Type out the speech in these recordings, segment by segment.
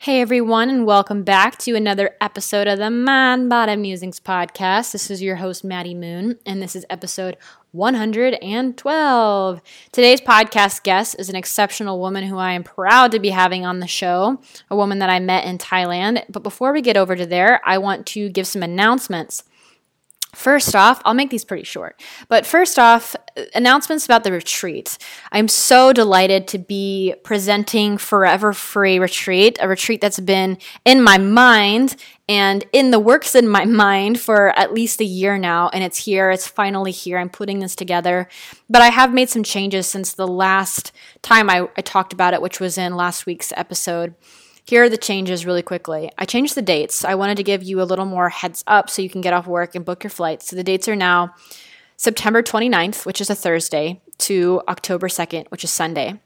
Hey everyone, and welcome back to another episode of the Mind Body Musings podcast. This is your host, Maddie Moon, and this is episode 112. Today's podcast guest is an exceptional woman who I am proud to be having on the show, a woman that I met in Thailand. But before we get over to there, I want to give some announcements. First off, I'll make these pretty short. But first off, announcements about the retreat. I'm so delighted to be presenting Forever Free Retreat, a retreat that's been in my mind and in the works in my mind for at least a year now. And it's here, it's finally here. I'm putting this together. But I have made some changes since the last time I, I talked about it, which was in last week's episode. Here are the changes really quickly. I changed the dates. I wanted to give you a little more heads up so you can get off work and book your flights. So the dates are now September 29th, which is a Thursday, to October 2nd, which is Sunday.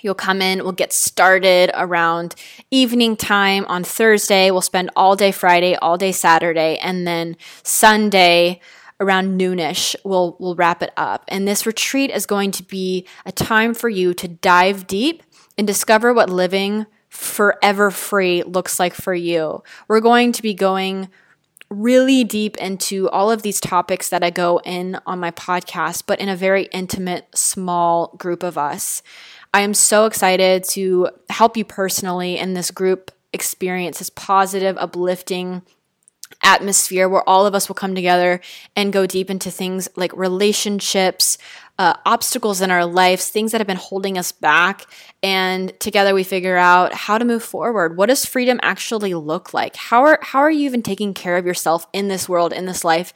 You'll come in, we'll get started around evening time on Thursday. We'll spend all day Friday, all day Saturday, and then Sunday around noonish we'll we'll wrap it up. And this retreat is going to be a time for you to dive deep and discover what living forever free looks like for you. We're going to be going really deep into all of these topics that I go in on my podcast, but in a very intimate, small group of us. I am so excited to help you personally in this group experience, this positive, uplifting, atmosphere where all of us will come together and go deep into things like relationships, uh, obstacles in our lives, things that have been holding us back. And together we figure out how to move forward. What does freedom actually look like? How are, how are you even taking care of yourself in this world, in this life,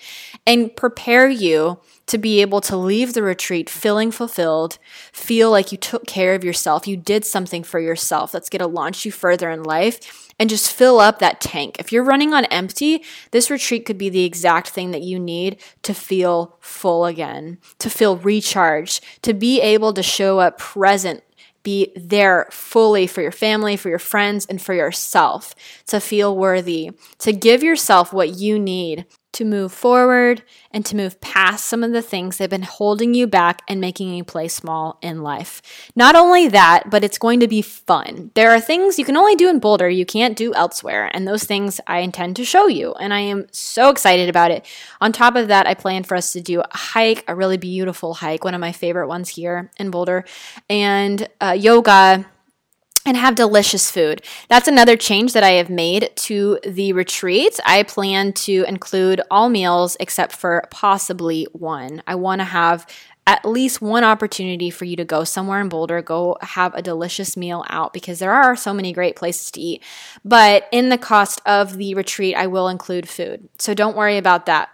and prepare you to be able to leave the retreat feeling fulfilled, feel like you took care of yourself, you did something for yourself that's going to launch you further in life and just fill up that tank. If you're running on empty, this retreat could be the exact thing that you need to feel full again, to feel recharged, to be able to show up present be there fully for your family, for your friends, and for yourself to feel worthy, to give yourself what you need to move forward and to move past some of the things that have been holding you back and making you play small in life. Not only that, but it's going to be fun. There are things you can only do in Boulder, you can't do elsewhere, and those things I intend to show you, and I am so excited about it. On top of that, I plan for us to do a hike, a really beautiful hike, one of my favorite ones here in Boulder, and uh, yoga and have delicious food. That's another change that I have made to the retreat. I plan to include all meals except for possibly one. I want to have at least one opportunity for you to go somewhere in Boulder, go have a delicious meal out because there are so many great places to eat. But in the cost of the retreat, I will include food. So don't worry about that.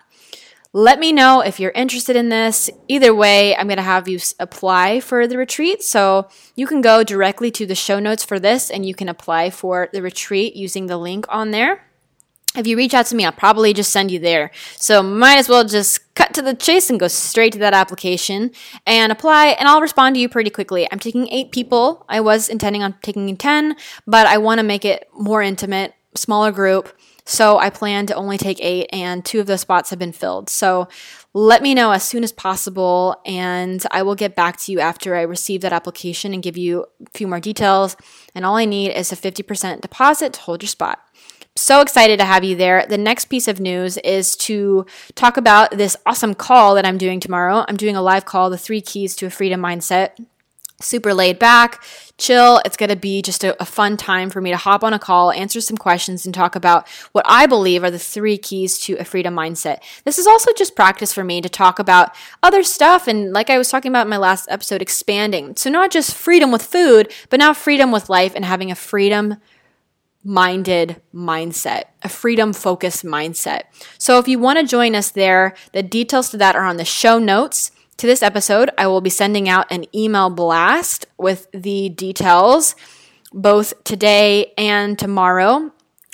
Let me know if you're interested in this. Either way, I'm going to have you apply for the retreat. So you can go directly to the show notes for this and you can apply for the retreat using the link on there. If you reach out to me, I'll probably just send you there. So might as well just cut to the chase and go straight to that application and apply, and I'll respond to you pretty quickly. I'm taking eight people. I was intending on taking 10, but I want to make it more intimate, smaller group. So I plan to only take eight, and two of those spots have been filled. So let me know as soon as possible, and I will get back to you after I receive that application and give you a few more details. And all I need is a 50% deposit to hold your spot. So excited to have you there. The next piece of news is to talk about this awesome call that I'm doing tomorrow. I'm doing a live call, The Three Keys to a Freedom Mindset super laid back, chill. It's going to be just a, a, fun time for me to hop on a call, answer some questions, and talk about what I believe are the three keys to a freedom mindset. This is also just practice for me to talk about other stuff. And like I was talking about in my last episode, expanding. So, not just freedom with food, but now freedom with life and having a freedom minded mindset, a freedom focused mindset. So, if you want to join us there, the details to that are on the show notes. To this episode, I will be sending out an email blast with the details both today and tomorrow.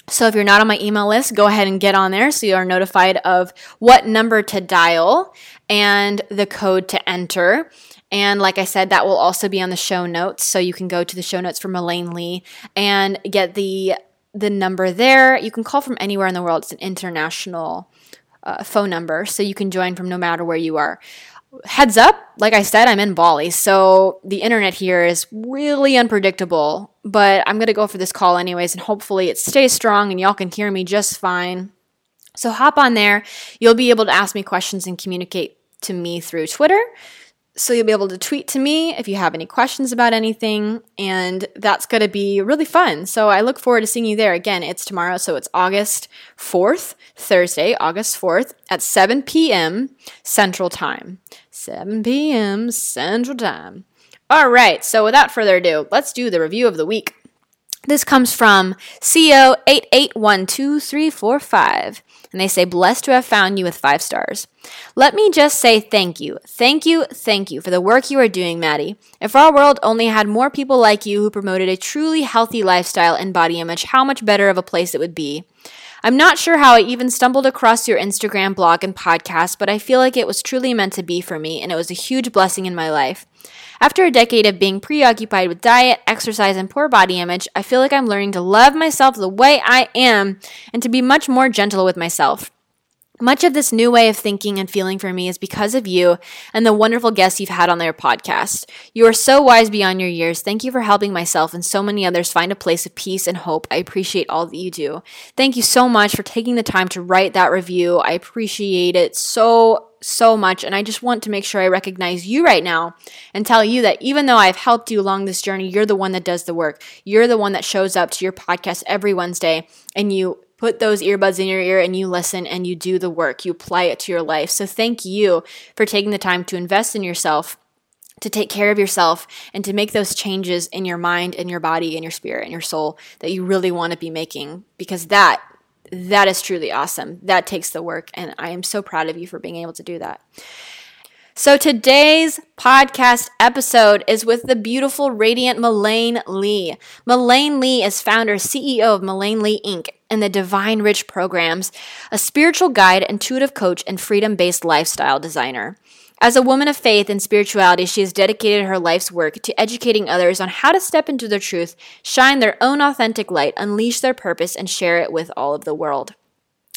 So if you're not on my email list, go ahead and get on there so you are notified of what number to dial and the code to enter. And like I said, that will also be on the show notes. So you can go to the show notes for Melaine Lee and get the the number there. You can call from anywhere in the world. It's an international uh, phone number, so you can join from no matter where you are. Heads up, like I said, I'm in Bali, so the internet here is really unpredictable. But I'm gonna go for this call anyways, and hopefully it stays strong and y'all can hear me just fine. So hop on there. You'll be able to ask me questions and communicate to me through Twitter. So you'll be able to tweet to me if you have any questions about anything, and that's going to be really fun. So I look forward to seeing you there. Again, it's tomorrow, so it's August 4th, Thursday, August 4th at 7 p.m. Central Time. 7 p.m. Central Time. All right, so without further ado, let's do the review of the week. This comes from CO88123345 and they say, Blessed to have found you with five stars. Let me just say thank you. Thank you, thank you for the work you are doing, Maddie. If our world only had more people like you who promoted a truly healthy lifestyle and body image, how much better of a place it would be. I'm not sure how I even stumbled across your Instagram blog and podcast, but I feel like it was truly meant to be for me, and it was a huge blessing in my life. After a decade of being preoccupied with diet, exercise, and poor body image, I feel like I'm learning to love myself the way I am and to be much more gentle with myself. Much of this new way of thinking and feeling for me is because of you and the wonderful guests you've had on their podcast. You are so wise beyond your years. Thank you for helping myself and so many others find a place of peace and hope. I appreciate all that you do. Thank you so much for taking the time to write that review. I appreciate it so so much. And I just want to make sure I recognize you right now and tell you that even though I've helped you along this journey, you're the one that does the work. You're the one that shows up to your podcast every Wednesday and you put those earbuds in your ear and you listen and you do the work. You apply it to your life. So thank you for taking the time to invest in yourself. To take care of yourself and to make those changes in your mind and your body and your spirit and your soul that you really want to be making because that that is truly awesome. That takes the work, and I am so proud of you for being able to do that. So, today's podcast episode is with the beautiful, radiant Melaine Lee. Melaine Lee is founder CEO of Melaine Lee Inc. and the Divine Rich programs, a spiritual guide, intuitive coach, and freedom based lifestyle designer. As a woman of faith and spirituality, she has dedicated her life's work to educating others on how to step into their truth, shine their own authentic light, unleash their purpose, and share it with all of the world.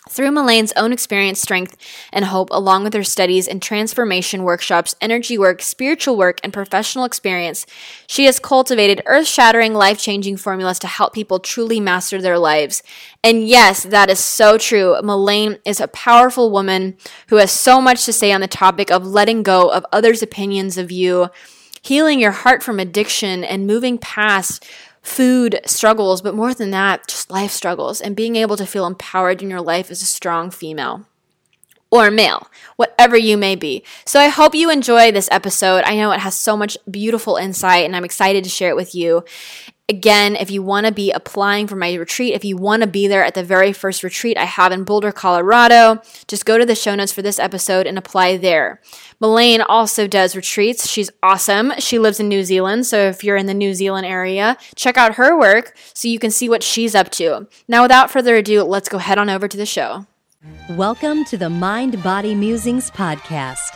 Through Melaine's own experience, strength, and hope, along with her studies in transformation workshops, energy work, spiritual work, and professional experience, she has cultivated earth shattering, life changing formulas to help people truly master their lives. And yes, that is so true. Melaine is a powerful woman who has so much to say on the topic of letting go of others' opinions of you, healing your heart from addiction, and moving past food struggles, but more than that, just life struggles and being able to feel empowered in your life as a strong female or male, whatever you may be. So I hope you enjoy this episode. I know it has so much beautiful insight and I'm excited to share it with you. Again, if you want to be applying for my retreat, if you want to be there at the very first retreat I have in Boulder, Colorado, just go to the show notes for this episode and apply there. Melaine also does retreats. She's awesome. She lives in New Zealand. So if you're in the New Zealand area, check out her work so you can see what she's up to. Now, without further ado, let's go head on over to the show. Welcome to the Mind Body Musings podcast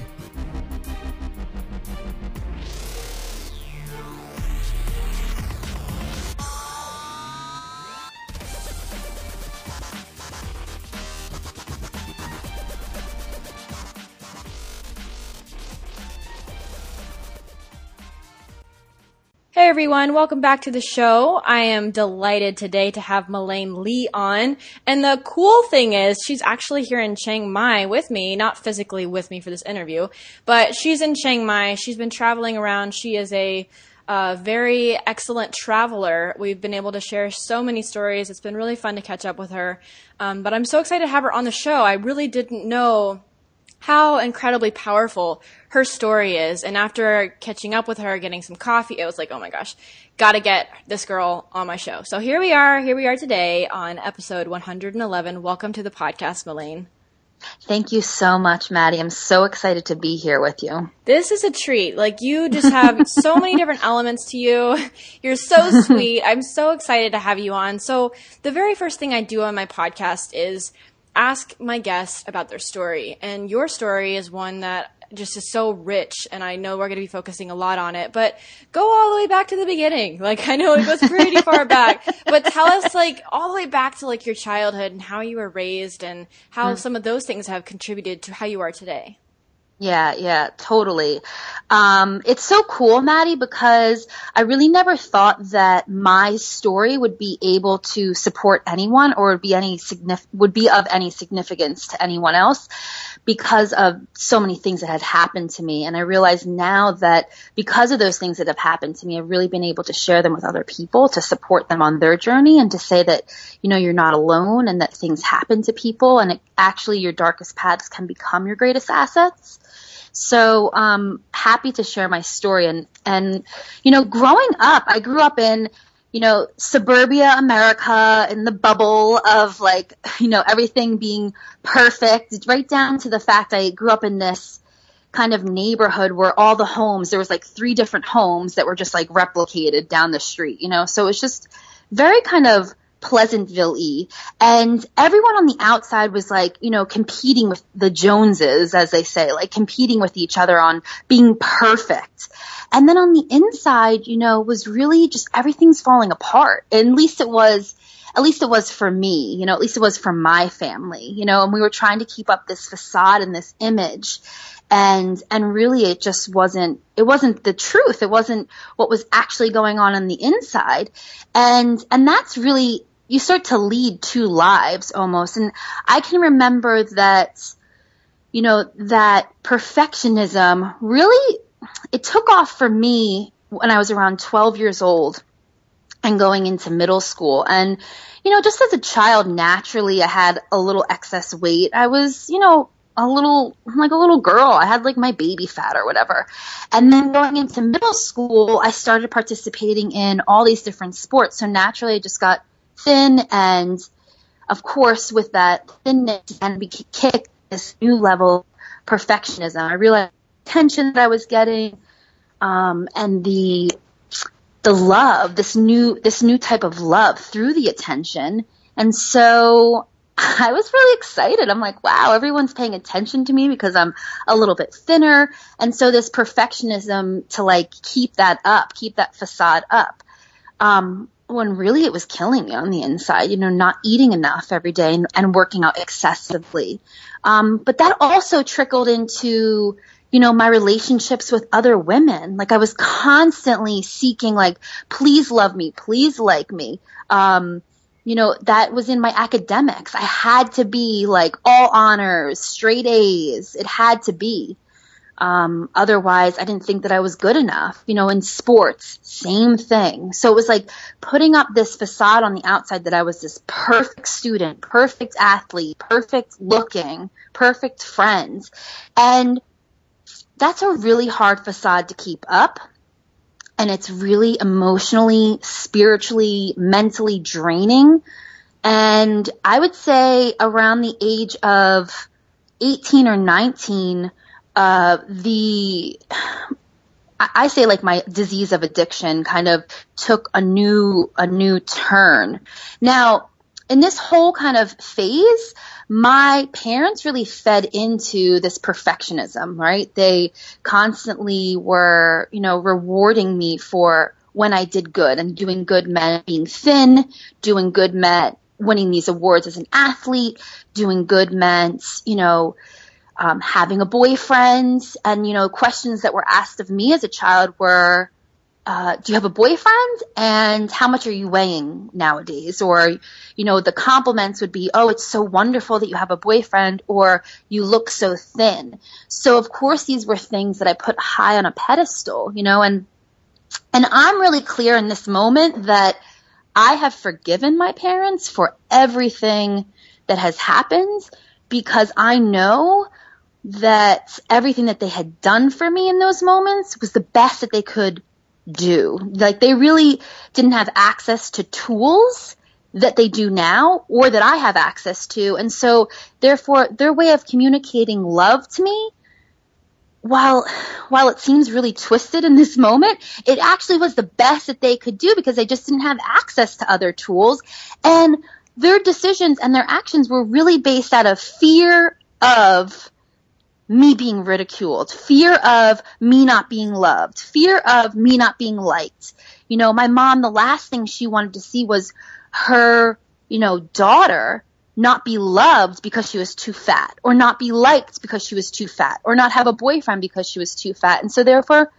Everyone, welcome back to the show. I am delighted today to have Melaine Lee on. And the cool thing is she's actually here in Chiang Mai with me, not physically with me for this interview, but she's in Chiang Mai. She's been traveling around. She is a uh, very excellent traveler. We've been able to share so many stories. It's been really fun to catch up with her. Um, but I'm so excited to have her on the show. I really didn't know how incredibly powerful her story is. And after catching up with her, getting some coffee, it was like, oh my gosh, gotta get this girl on my show. So here we are. Here we are today on episode 111. Welcome to the podcast, Melaine. Thank you so much, Maddie. I'm so excited to be here with you. This is a treat. Like you just have so many different elements to you. You're so sweet. I'm so excited to have you on. So the very first thing I do on my podcast is ask my guests about their story. And your story is one that just is so rich and I know we're going to be focusing a lot on it, but go all the way back to the beginning. Like I know it goes pretty far back, but tell us like all the way back to like your childhood and how you were raised and how mm. some of those things have contributed to how you are today. Yeah, yeah, totally. Um, it's so cool, Maddie, because I really never thought that my story would be able to support anyone or would be any signif- would be of any significance to anyone else because of so many things that had happened to me. And I realize now that because of those things that have happened to me, I've really been able to share them with other people to support them on their journey and to say that, you know, you're not alone and that things happen to people and it, actually your darkest paths can become your greatest assets. So um, happy to share my story and and you know, growing up, I grew up in you know, suburbia America in the bubble of like, you know, everything being perfect, right down to the fact I grew up in this kind of neighborhood where all the homes, there was like three different homes that were just like replicated down the street, you know, so it's just very kind of Pleasantville-y. And everyone on the outside was like, you know, competing with the Joneses, as they say, like competing with each other on being perfect. And then on the inside, you know, was really just everything's falling apart. At least it was, at least it was for me, you know, at least it was for my family, you know, and we were trying to keep up this facade and this image and and really it just wasn't it wasn't the truth it wasn't what was actually going on on the inside and and that's really you start to lead two lives almost. And I can remember that, you know, that perfectionism really, it took off for me when I was around 12 years old and going into middle school. And, you know, just as a child, naturally, I had a little excess weight. I was, you know, a little, like a little girl. I had like my baby fat or whatever. And then going into middle school, I started participating in all these different sports. So naturally, I just got thin and of course with that thinness and we kick this new level of perfectionism. I realized the attention that I was getting, um, and the the love, this new this new type of love through the attention. And so I was really excited. I'm like, wow, everyone's paying attention to me because I'm a little bit thinner. And so this perfectionism to like keep that up, keep that facade up. Um, when really it was killing me on the inside, you know, not eating enough every day and, and working out excessively. Um, but that also trickled into, you know, my relationships with other women. Like I was constantly seeking like, please love me, please like me. Um, you know, that was in my academics. I had to be like all honors, straight A's. It had to be. Um, otherwise, I didn't think that I was good enough. You know, in sports, same thing. So it was like putting up this facade on the outside that I was this perfect student, perfect athlete, perfect looking, perfect friends. And that's a really hard facade to keep up. And it's really emotionally, spiritually, mentally draining. And I would say around the age of 18 or 19, uh, the I say like my disease of addiction kind of took a new a new turn. Now, in this whole kind of phase, my parents really fed into this perfectionism, right? They constantly were, you know, rewarding me for when I did good and doing good meant being thin, doing good meant winning these awards as an athlete, doing good meant, you know, um, having a boyfriend and you know questions that were asked of me as a child were uh, do you have a boyfriend and how much are you weighing nowadays? Or, you know, the compliments would be, oh, it's so wonderful that you have a boyfriend or you look so thin. So of course these were things that I put high on a pedestal, you know, and, and I'm really clear in this moment that I have forgiven my parents for everything that has happened because I know that everything that they had done for me in those moments was the best that they could do. Like they really didn't have access to tools that they do now or that I have access to. And so therefore their way of communicating love to me while while it seems really twisted in this moment, it actually was the best that they could do because they just didn't have access to other tools and their decisions and their actions were really based out of fear of me being ridiculed, fear of me not being loved, fear of me not being liked. You know, my mom, the last thing she wanted to see was her, you know, daughter not be loved because she was too fat or not be liked because she was too fat or not have a boyfriend because she was too fat. And so therefore,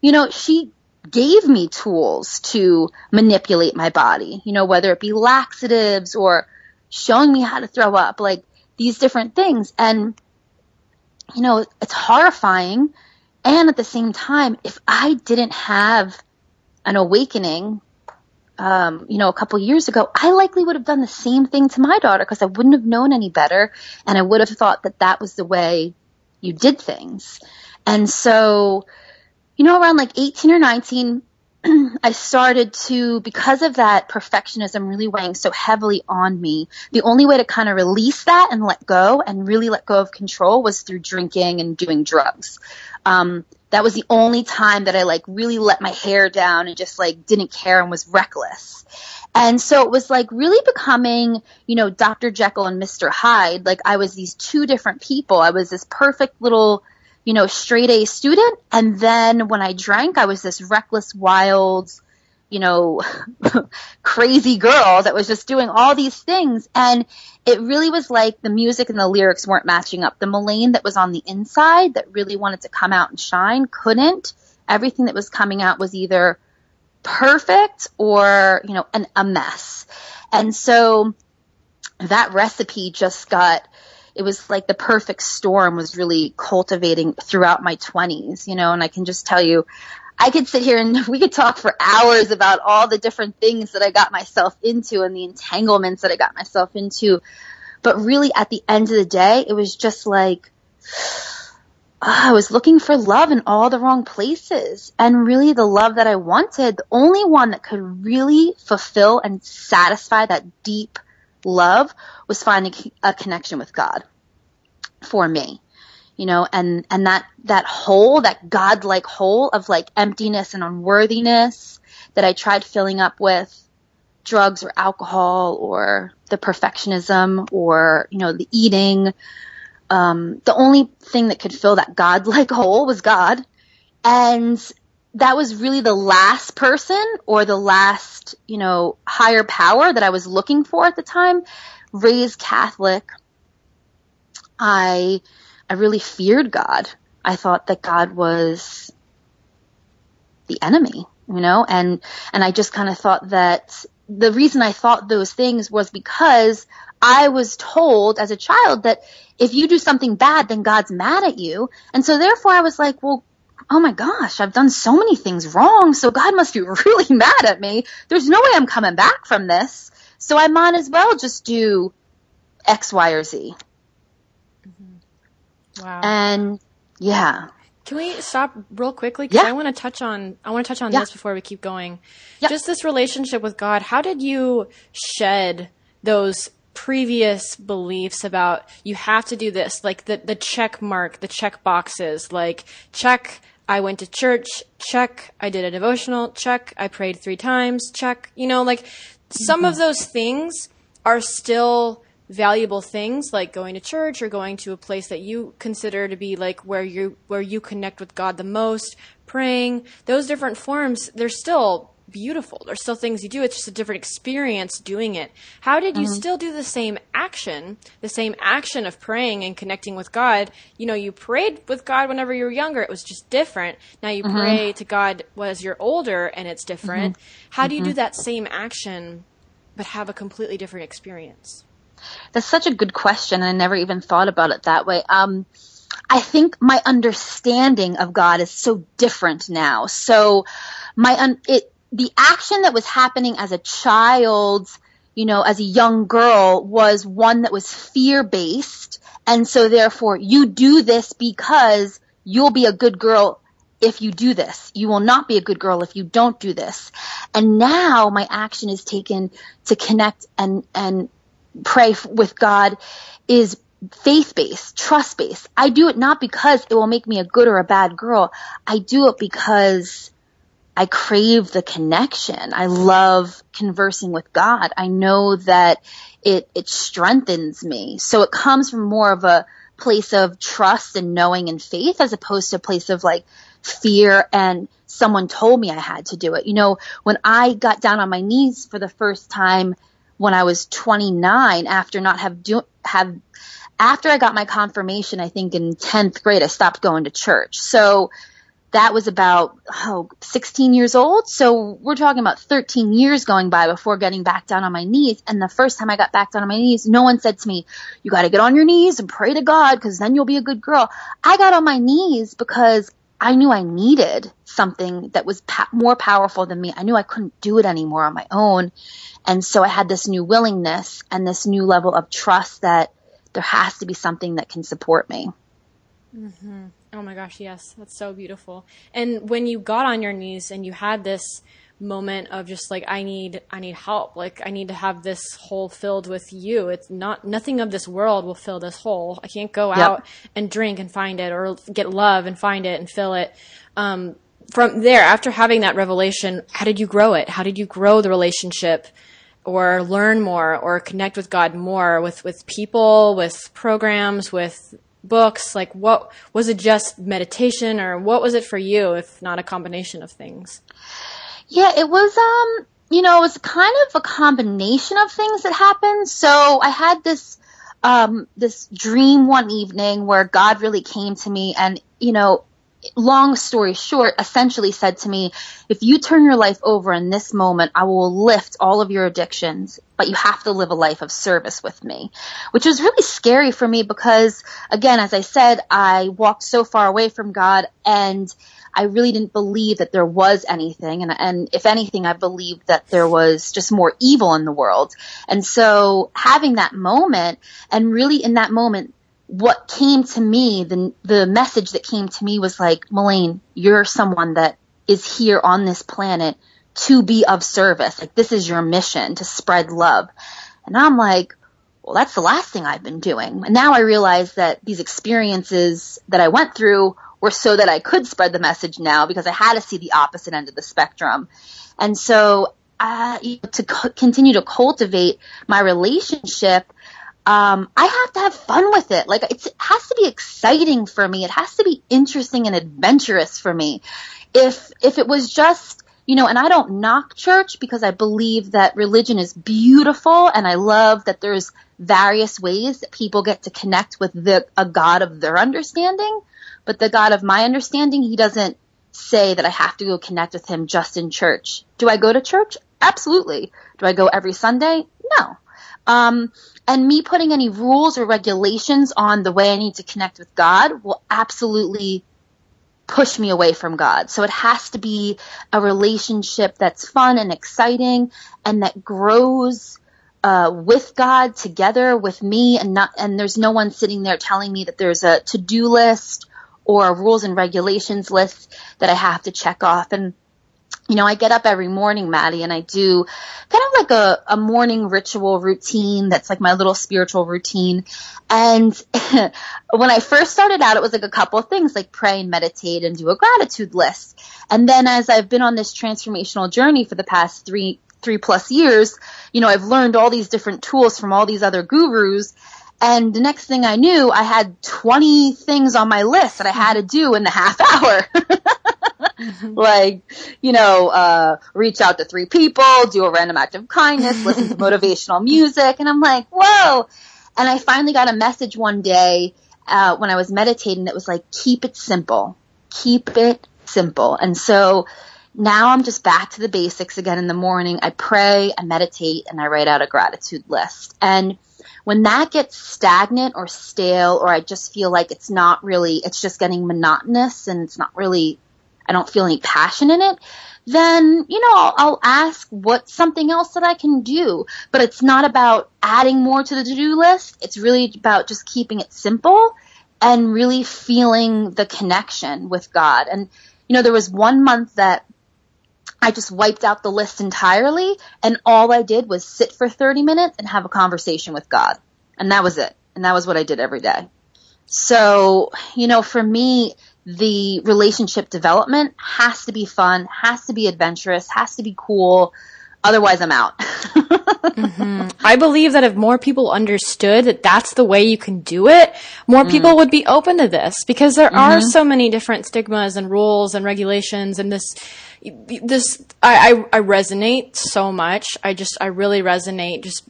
you know, she gave me tools to manipulate my body, you know, whether it be laxatives or showing me how to throw up, like these different things. And you know, it's horrifying. And at the same time, if I didn't have an awakening, um, you know, a couple years ago, I likely would have done the same thing to my daughter because I wouldn't have known any better. And I would have thought that that was the way you did things. And so, you know, around like 18 or 19, I started to, because of that perfectionism really weighing so heavily on me, the only way to kind of release that and let go and really let go of control was through drinking and doing drugs. Um, that was the only time that I like really let my hair down and just like didn't care and was reckless. And so it was like really becoming, you know, Dr. Jekyll and Mr. Hyde. Like I was these two different people. I was this perfect little you know, straight A student. And then when I drank, I was this reckless, wild, you know, crazy girl that was just doing all these things. And it really was like the music and the lyrics weren't matching up. The Melaine that was on the inside that really wanted to come out and shine couldn't. Everything that was coming out was either perfect or, you know, an, a mess. And so that recipe just got it was like the perfect storm was really cultivating throughout my 20s, you know, and I can just tell you, I could sit here and we could talk for hours about all the different things that I got myself into and the entanglements that I got myself into. But really at the end of the day, it was just like, I was looking for love in all the wrong places. And really the love that I wanted, the only one that could really fulfill and satisfy that deep love was finding a connection with God for me you know and and that that hole that godlike hole of like emptiness and unworthiness that i tried filling up with drugs or alcohol or the perfectionism or you know the eating um, the only thing that could fill that God-like hole was god. And that was really the last person or the last, you know, higher power that I was looking for at the time. Raised Catholic, I, I really feared God. I thought that God was the enemy, you know, and, and I just kind of thought that the reason I thought those things was because I was told as a child that if you do something bad, then God's mad at you. And so therefore I was like, well, oh my gosh, I've done so many things wrong, so God must be really mad at me. There's no way I'm coming back from this. So I might as well just do X, Y, or Z. Mm-hmm. Wow. And yeah. Can we stop real quickly? Because yeah. I want to touch on I want to touch on yeah. this before we keep going. Yeah. Just this relationship with God. How did you shed those previous beliefs about you have to do this, like the the check mark, the check boxes, like check I went to church, check. I did a devotional, check. I prayed three times, check. You know, like some mm-hmm. of those things are still valuable things like going to church or going to a place that you consider to be like where you where you connect with God the most, praying. Those different forms, they're still beautiful. There's still things you do. It's just a different experience doing it. How did you Mm-hmm. still do the same action, the same action of praying and connecting with God? You know, you prayed with God whenever you were younger. It was just different. Now you Mm-hmm. pray to God as you're older and it's different. How do you do that same action but have a completely different experience? That's such a good question. I never even thought about it that way. Um, I think my understanding of God is so different now. So my un- it the action that was happening as a child, you know, as a young girl was one that was fear based, and so therefore you do this because you'll be a good girl if you do this. You will not be a good girl if you don't do this. And now my action is taken to connect and and pray with God is faith based, trust based. I do it not because it will make me a good or a bad girl. I do it because I crave the connection. I love conversing with God. I know that it, it strengthens me. So it comes from more of a place of trust and knowing and faith as opposed to a place of like fear and someone told me I had to do it. You know, when I got down on my knees for the first time when I was 29 after not have do, have after I got my confirmation, I think in 10th grade, I stopped going to church. So that was about, oh, 16 years old. So we're talking about 13 years going by before getting back down on my knees. And the first time I got back down on my knees, no one said to me, you got to get on your knees and pray to God because then you'll be a good girl. I got on my knees because I knew I needed something that was pa- more powerful than me. I knew I couldn't do it anymore on my own. And so I had this new willingness and this new level of trust that there has to be something that can support me. Mm-hmm. Oh my gosh, yes, that's so beautiful. And when you got on your knees and you had this moment of just like I need I need help. Like I need to have this hole filled with you. It's not nothing of this world will fill this hole. I can't go Yep. out and drink and find it or get love and find it and fill it. Um from there after having that revelation, how did you grow it? How did you grow the relationship? or learn more or connect with God more with with people, with programs, with books? Like what was it just meditation or what was it for you if not a combination of things? Yeah, it was um, you know, it was kind of a combination of things that happened. So I had this um this dream one evening where God really came to me and, you know, long story short, essentially said to me, if you turn your life over in this moment, I will lift all of your addictions, but you have to live a life of service with me, which was really scary for me because again, as I said, I walked so far away from God and I really didn't believe that there was anything. And, and if anything, I believed that there was just more evil in the world. And so having that moment and really in that moment, what came to me, the, the message that came to me was like, Melaine, you're someone that is here on this planet to be of service. Like this is your mission to spread love. And I'm like, well, that's the last thing I've been doing. And now I realize that these experiences that I went through were so that I could spread the message now because I had to see the opposite end of the spectrum. And so, uh, to co- continue to cultivate my relationship, um, I have to have fun with it. Like it has to be exciting for me. It has to be interesting and adventurous for me. If, if it was just, you know, and I don't knock church because I believe that religion is beautiful and I love that there's various ways that people get to connect with the, a God of their understanding. But the God of my understanding, he doesn't say that I have to go connect with him just in church. Do I go to church? Absolutely. Do I go every Sunday? No. Um, and me putting any rules or regulations on the way I need to connect with God will absolutely push me away from God. So it has to be a relationship that's fun and exciting and that grows uh, with God together with me and not and there's no one sitting there telling me that there's a to-do list or a rules and regulations list that I have to check off and you know, I get up every morning, Maddie, and I do kind of like a, a morning ritual routine that's like my little spiritual routine. And when I first started out, it was like a couple of things like pray and meditate and do a gratitude list. And then as I've been on this transformational journey for the past three, three plus years, you know, I've learned all these different tools from all these other gurus. And the next thing I knew, I had 20 things on my list that I had to do in the half hour. like, you know, uh, reach out to three people, do a random act of kindness, listen to motivational music. And I'm like, whoa. And I finally got a message one day, uh, when I was meditating that was like, keep it simple. Keep it simple. And so now I'm just back to the basics again in the morning. I pray, I meditate, and I write out a gratitude list. And when that gets stagnant or stale, or I just feel like it's not really, it's just getting monotonous and it's not really, I don't feel any passion in it, then, you know, I'll, I'll ask what's something else that I can do. But it's not about adding more to the to-do list. It's really about just keeping it simple and really feeling the connection with God. And, you know, there was one month that I just wiped out the list entirely and all I did was sit for 30 minutes and have a conversation with God. And that was it. And that was what I did every day. So, you know, for me, the relationship development has to be fun, has to be adventurous, has to be cool. Otherwise, I'm out. mm-hmm. I believe that if more people understood that that's the way you can do it, more mm. people would be open to this because there mm-hmm. are so many different stigmas and rules and regulations and this this I, I, I resonate so much. I just I really resonate just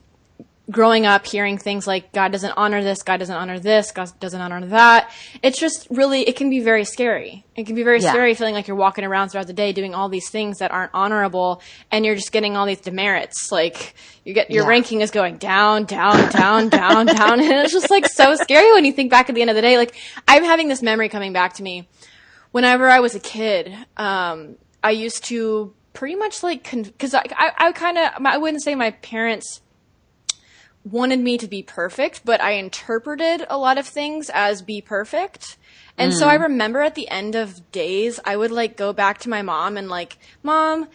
growing up hearing things like God doesn't honor this, God doesn't honor this, God doesn't honor that. It's just really it can be very scary. It can be very yeah. scary feeling like you're walking around throughout the day doing all these things that aren't honorable and you're just getting all these demerits. Like you get your yeah. ranking is going down, down, down, down, down. And it's just like so scary when you think back at the end of the day. Like I'm having this memory coming back to me. Whenever I was a kid, um, I used to pretty much like because I I, I kind of I wouldn't say my parents wanted me to be perfect, but I interpreted a lot of things as be perfect. And mm. so I mm. remember at the end of days, I would like go back to my mom and like, mom,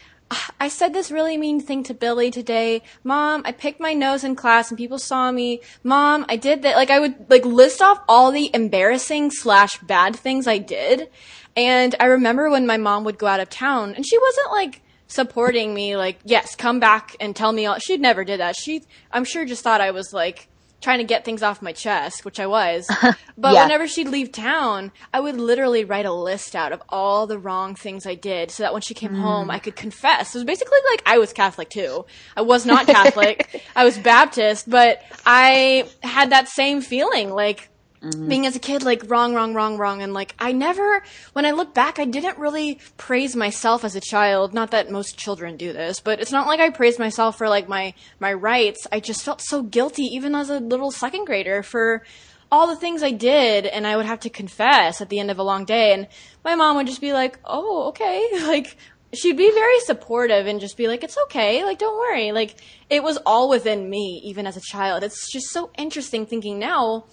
I said this really mean thing to Billy today. Mom, I picked my nose in class and people saw me. Mom, I did that. Like I would like list off all the embarrassing slash bad things I did. And I remember when my mom would go out of town and she wasn't like supporting me, like, yes, come back and tell me all. She never did that. She, I'm sure just thought I was like trying to get things off my chest, which I was. But yeah. whenever she'd leave town, I would literally write a list out of all the wrong things I did so that when she came mm. home, I could confess. It was basically like I was Catholic too. I was not Catholic. I was Baptist, but I had that same feeling like, Mm-hmm. Being as a kid, like wrong, wrong, wrong, wrong, and like I never, when I look back, I didn't really praise myself as a child. Not that most children do this, but it's not like I praised myself for like my my rights. I just felt so guilty, even as a little second grader, for all the things I did, and I would have to confess at the end of a long day, and my mom would just be like, "Oh, okay," like she'd be very supportive and just be like, it's okay. Like, don't worry. Like, it was all within me, even as a child. It's just so interesting thinking now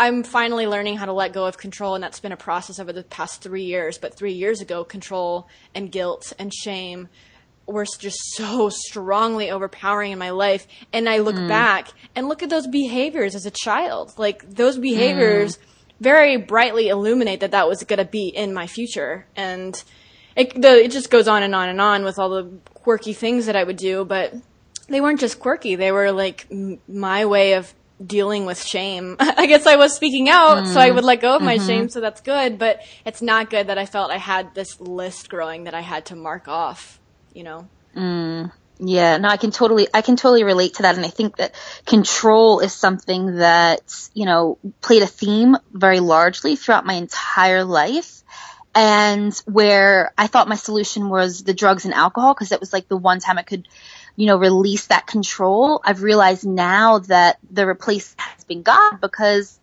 I'm finally learning how to let go of control, and that's been a process over the past three years. But three years ago, control and guilt and shame were just so strongly overpowering in my life. And I look mm. back and look at those behaviors as a child. Like those behaviors mm. very brightly illuminate that that was going to be in my future. And it, the, it just goes on and on and on with all the quirky things that I would do. But they weren't just quirky. They were like m- my way of dealing with shame. I guess I was speaking out, mm. so I would let go of my mm-hmm. shame, so that's good, but it's not good that I felt I had this list growing that I had to mark off, you know? Mm. Yeah, no, I can totally, I can totally relate to that. And I think that control is something that, you know, played a theme very largely throughout my entire life. And where I thought my solution was the drugs and alcohol, because it was like the one time I could you know, release that control, I've realized now that the replacement has been God because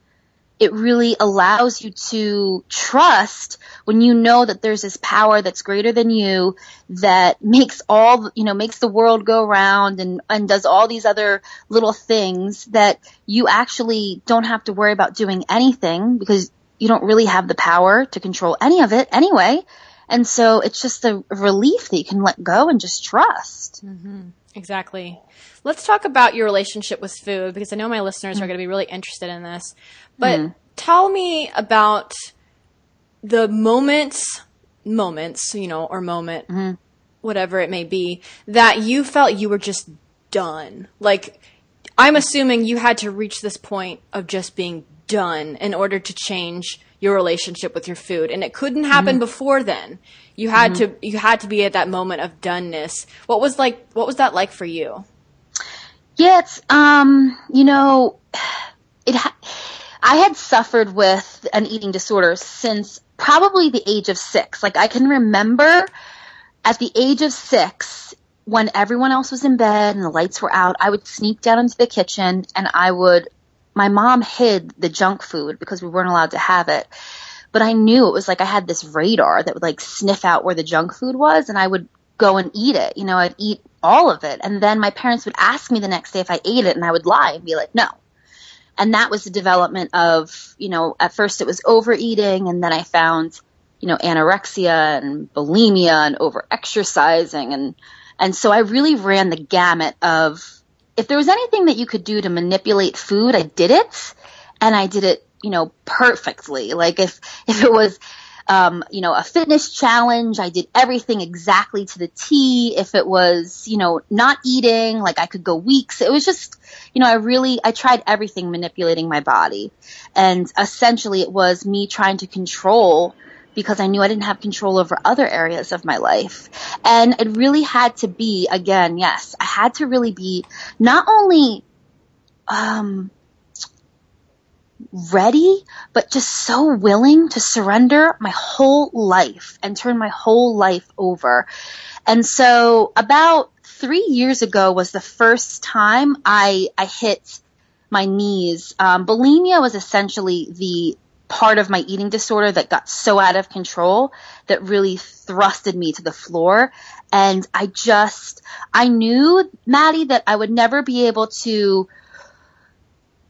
it really allows you to trust when you know that there's this power that's greater than you that makes all, you know, makes the world go round and, and does all these other little things that you actually don't have to worry about doing anything because you don't really have the power to control any of it anyway. And so it's just a relief that you can let go and just trust. Mm-hmm. Exactly. Let's talk about your relationship with food because I know my listeners mm. are going to be really interested in this. But mm. tell me about the moments, moments, you know, or moment, mm. whatever it may be, that you felt you were just done. Like, I'm assuming you had to reach this point of just being done in order to change your relationship with your food. And it couldn't happen mm-hmm. before then. You had mm-hmm. to you had to be at that moment of doneness. What was like what was that like for you? Yeah it's um you know it ha- i had suffered with an eating disorder since probably the age of six. Like i can remember at the age of six when everyone else was in bed and the lights were out i would sneak down into the kitchen and i would my mom hid the junk food because we weren't allowed to have it. But I knew it was like I had this radar that would like sniff out where the junk food was and I would go and eat it. You know, I'd eat all of it. And then my parents would ask me the next day if I ate it and I would lie and be like, no. And that was the development of, you know, at first it was overeating and then I found, you know, anorexia and bulimia and over exercising and, and so I really ran the gamut of if there was anything that you could do to manipulate food, I did it. And I did it, you know, perfectly. Like if, if it was, um, you know, a fitness challenge, I did everything exactly to the T. If it was, you know, not eating, like I could go weeks. It was just, you know, I really, I tried everything manipulating my body. And essentially it was me trying to control because I knew I didn't have control over other areas of my life. And it really had to be, again, yes, I had to really be not only, um, ready, but just so willing to surrender my whole life and turn my whole life over. And so about three years ago was the first time I, I hit my knees. Um, bulimia was essentially the part of my eating disorder that got so out of control that really thrusted me to the floor. And I just, I knew, Maddie, that I would never be able to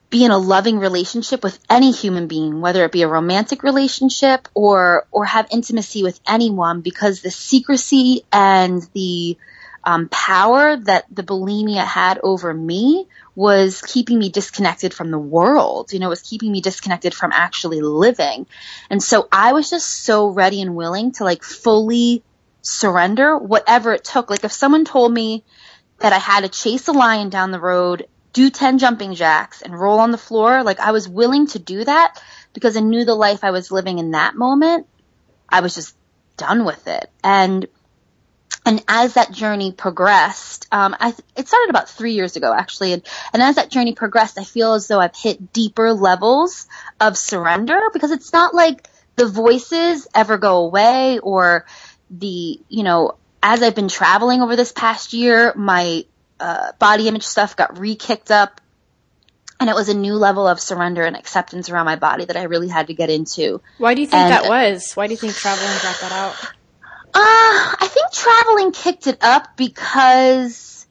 be in a loving relationship with any human being, whether it be a romantic relationship or, or have intimacy with anyone because the secrecy and the um, power that the bulimia had over me was keeping me disconnected from the world. You know, it was keeping me disconnected from actually living. And so I was just so ready and willing to like fully surrender whatever it took. Like if someone told me that I had to chase a lion down the road, do 10 jumping jacks and roll on the floor, like I was willing to do that because I knew the life I was living in that moment. I was just done with it. And and as that journey progressed, um, I, it started about three years ago actually, and, and as that journey progressed, I feel as though I've hit deeper levels of surrender because it's not like the voices ever go away or the, you know, as I've been traveling over this past year, my uh, body image stuff got re-kicked up and it was a new level of surrender and acceptance around my body that I really had to get into. Why do you think and, that was? Why do you think traveling brought that out? Uh, I think traveling kicked it up because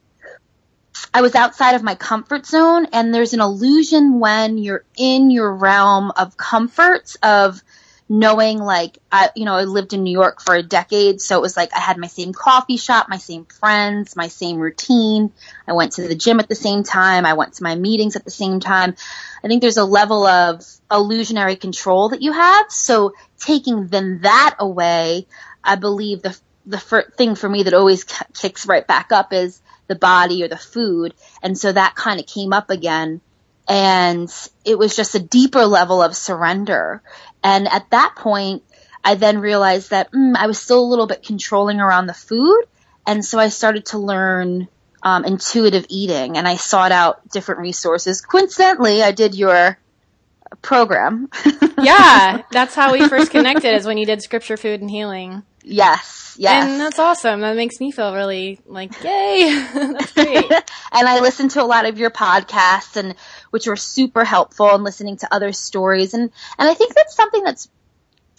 I was outside of my comfort zone and there's an illusion when you're in your realm of comfort of knowing like I you know I lived in New York for a decade so it was like I had my same coffee shop, my same friends, my same routine. I went to the gym at the same time, I went to my meetings at the same time. I think there's a level of illusionary control that you have. So taking then that away, I believe the the fir- thing for me that always kicks right back up is the body or the food, and so that kind of came up again, and it was just a deeper level of surrender. And at that point, I then realized that mm, I was still a little bit controlling around the food, and so I started to learn um, intuitive eating, and I sought out different resources. Coincidentally, I did your program. yeah, that's how we first connected. Is when you did scripture, food, and healing. Yes, yes. And that's awesome. That makes me feel really like, yay. that's great. and I listened to a lot of your podcasts and which were super helpful and listening to other stories. And, and I think that's something that's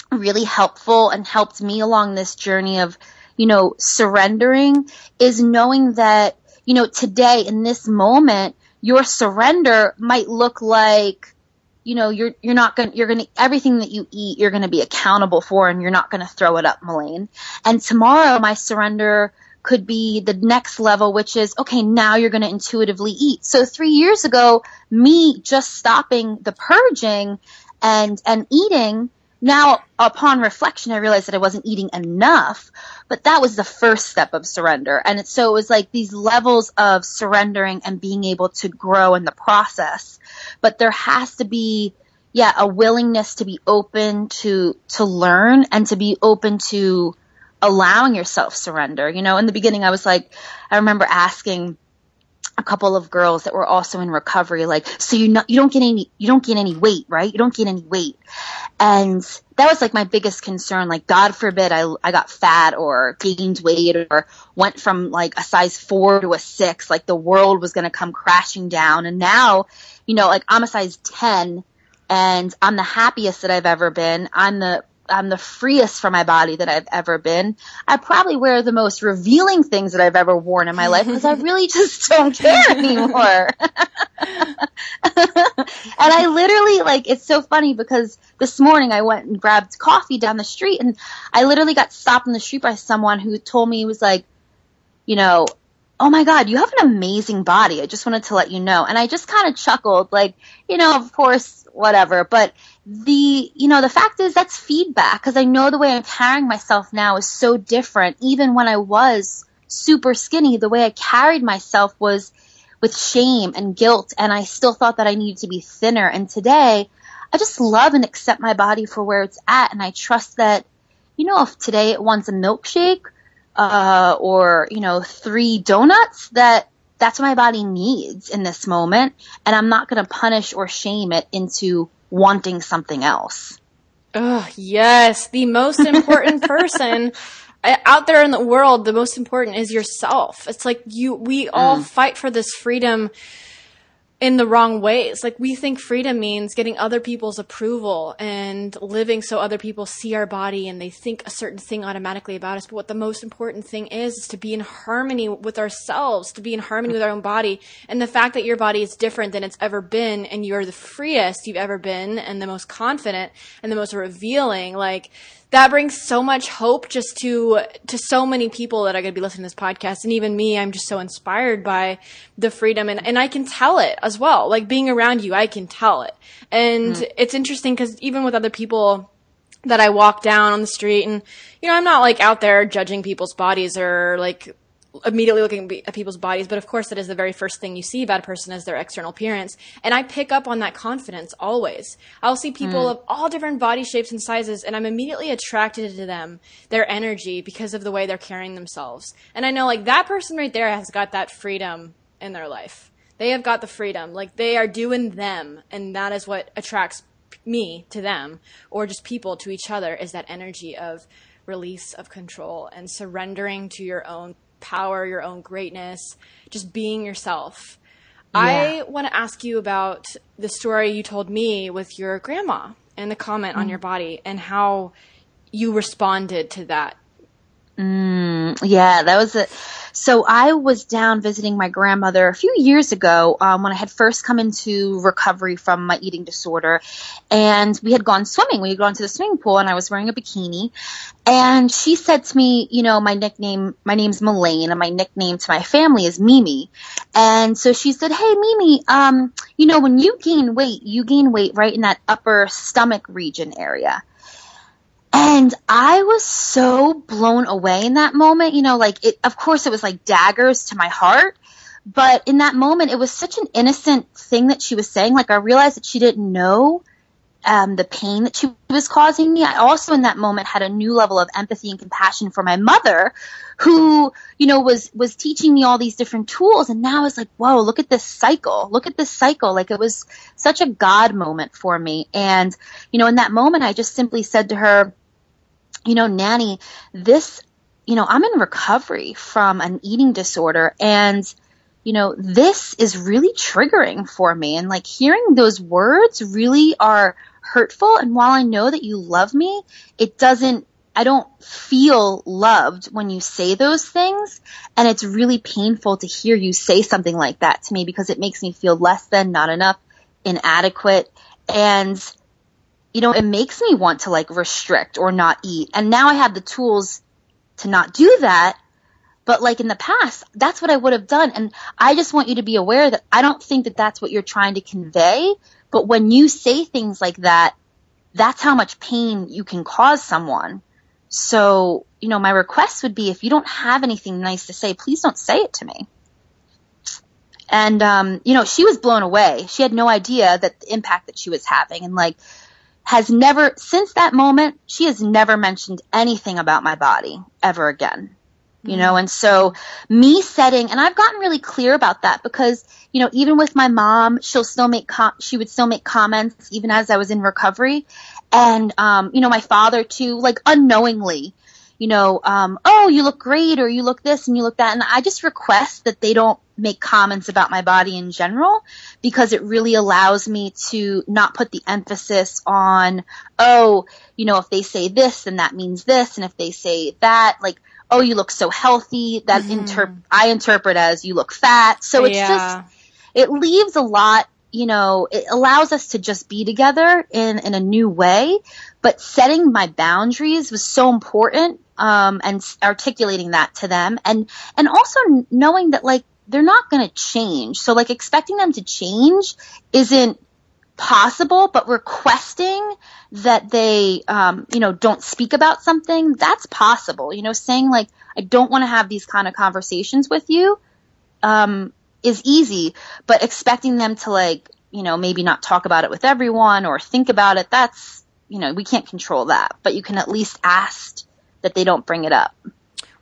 really helpful and helped me along this journey of, you know, surrendering is knowing that, you know, today in this moment, your surrender might look like you know, you're, you're not going you're going to, everything that you eat, you're going to be accountable for and you're not going to throw it up, Melaine. And tomorrow my surrender could be the next level, which is, okay, now you're going to intuitively eat. So three years ago, me just stopping the purging and, and eating now, upon reflection, I realized that I wasn't eating enough, but that was the first step of surrender. And so it was like these levels of surrendering and being able to grow in the process. But there has to be, yeah, a willingness to be open to, to learn and to be open to allowing yourself surrender. You know, in the beginning I was like, I remember asking a couple of girls that were also in recovery, like, so you not, you don't get any, you don't get any weight, right? You don't get any weight. And that was like my biggest concern. Like, God forbid I, I got fat or gained weight or went from like a size four to a six, like the world was going to come crashing down. And now, you know, like I'm a size 10 and I'm the happiest that I've ever been. I'm the I'm the freest for my body that I've ever been. I probably wear the most revealing things that I've ever worn in my life because I really just don't care anymore. and I literally like it's so funny because this morning I went and grabbed coffee down the street and I literally got stopped in the street by someone who told me he was like, you know, oh my god, you have an amazing body. I just wanted to let you know. And I just kind of chuckled like, you know, of course, whatever, but the you know the fact is that's feedback because I know the way I'm carrying myself now is so different. Even when I was super skinny, the way I carried myself was with shame and guilt, and I still thought that I needed to be thinner. And today, I just love and accept my body for where it's at, and I trust that you know if today it wants a milkshake uh, or you know three donuts, that that's what my body needs in this moment, and I'm not going to punish or shame it into wanting something else. Oh, yes. The most important person out there in the world, the most important is yourself. It's like you, we all mm. fight for this freedom in the wrong ways. Like we think freedom means getting other people's approval and living so other people see our body and they think a certain thing automatically about us. But what the most important thing is is to be in harmony with ourselves, to be in harmony with our own body. And the fact that your body is different than it's ever been and you're the freest you've ever been and the most confident and the most revealing, like that brings so much hope just to to so many people that are going to be listening to this podcast. And even me i'm just so inspired by the freedom. And, and i can tell it as well. Like being around you i can tell it. And mm. it's interesting because even with other people that i walk down on the street and you know i'm not like out there judging people's bodies or like immediately looking at people's bodies, but of course that is the very first thing you see about a person is their external appearance. And I pick up on that confidence always. I'll see people mm. of all different body shapes and sizes and I'm immediately attracted to them, their energy because of the way they're carrying themselves. And I know like that person right there has got that freedom in their life. They have got the freedom. Like they are doing them and that is what attracts me to them or just people to each other is that energy of release of control and surrendering to your own power, your own greatness, just being yourself. Yeah. I want to ask you about the story you told me with your grandma and the comment mm. on your body and how you responded to that. Mm, yeah, that was it. so I was down visiting my grandmother a few years ago um, when I had first come into recovery from my eating disorder, and we had gone swimming. We had gone to the swimming pool, and I was wearing a bikini. And she said to me, you know, my nickname, my name's Melaine, and my nickname to my family is Mimi. And so she said, hey, Mimi, um, you know, when you gain weight, you gain weight right in that upper stomach region area. And I was so blown away in that moment. You know, like it, of course it was like daggers to my heart, but in that moment it was such an innocent thing that she was saying. Like I realized that she didn't know um, the pain that she was causing me. I also in that moment had a new level of empathy and compassion for my mother who, you know, was, was teaching me all these different tools. And now it's like, whoa, look at this cycle. Look at this cycle. Like it was such a God moment for me. And, you know, in that moment, I just simply said to her, you know, Nanny, this, you know, I'm in recovery from an eating disorder and, you know, this is really triggering for me. And like hearing those words really are hurtful. And while I know that you love me, it doesn't, I don't feel loved when you say those things. And it's really painful to hear you say something like that to me because it makes me feel less than, not enough, inadequate. And you know, it makes me want to like restrict or not eat. And now I have the tools to not do that. But like in the past, that's what I would have done. And I just want you to be aware that I don't think that that's what you're trying to convey. But when you say things like that, that's how much pain you can cause someone. So, you know, my request would be if you don't have anything nice to say, please don't say it to me. And, um, you know, she was blown away. She had no idea that the impact that she was having and like has never, since that moment, she has never mentioned anything about my body ever again. You know, and so me setting, and I've gotten really clear about that because, you know, even with my mom, she'll still make, com- she would still make comments even as I was in recovery. And, um, you know, my father too, like unknowingly, you know, um, oh, you look great or you look this and you look that. And I just request that they don't make comments about my body in general because it really allows me to not put the emphasis on, oh, you know, if they say this, then that means this. And if they say that, like, oh, you look so healthy, that mm-hmm. inter- I interpret as you look fat. So it's yeah. just, it leaves a lot you know, it allows us to just be together in, in a new way. But setting my boundaries was so important, um, and articulating that to them and, and also knowing that like, they're not going to change. So like expecting them to change isn't possible, but requesting that they, um, you know, don't speak about something, that's possible. You know, saying like, I don't want to have these kind of conversations with you, um, is easy, but expecting them to like, you know, maybe not talk about it with everyone or think about it, that's, you know, we can't control that, but you can at least ask that they don't bring it up.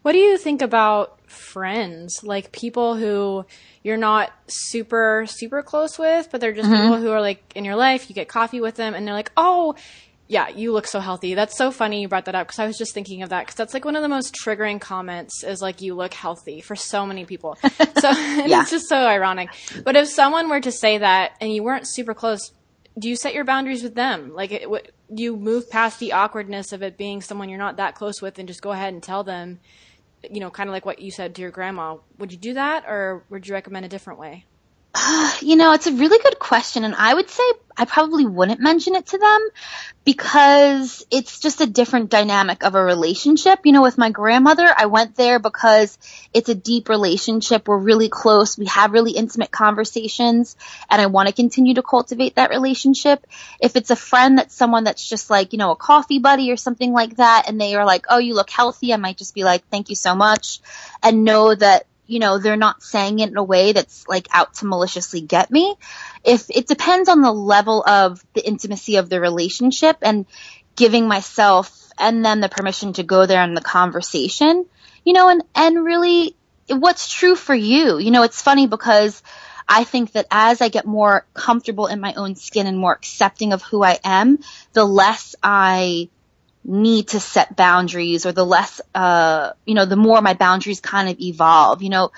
What do you think about friends? Like people who you're not super, super close with, but they're just mm-hmm. people who are like in your life, you get coffee with them and they're like, oh, yeah, you look so healthy. That's so funny you brought that up because I was just thinking of that because that's like one of the most triggering comments is like you look healthy for so many people. So yeah. it's just so ironic. But if someone were to say that and you weren't super close, do you set your boundaries with them? Like, it, what, you move past the awkwardness of it being someone you're not that close with and just go ahead and tell them, you know, kind of like what you said to your grandma. Would you do that or would you recommend a different way? you know, it's a really good question. And I would say I probably wouldn't mention it to them because it's just a different dynamic of a relationship. You know, with my grandmother, I went there because it's a deep relationship. We're really close. We have really intimate conversations and I want to continue to cultivate that relationship. If it's a friend that's someone that's just like, you know, a coffee buddy or something like that and they are like, oh, you look healthy, I might just be like, thank you so much and know that you know, they're not saying it in a way that's like out to maliciously get me. If it depends on the level of the intimacy of the relationship and giving myself and then the permission to go there in the conversation, you know, and, and really what's true for you. You know, it's funny because I think that as I get more comfortable in my own skin and more accepting of who I am, the less I need to set boundaries or the less, uh, you know, the more my boundaries kind of evolve. You know,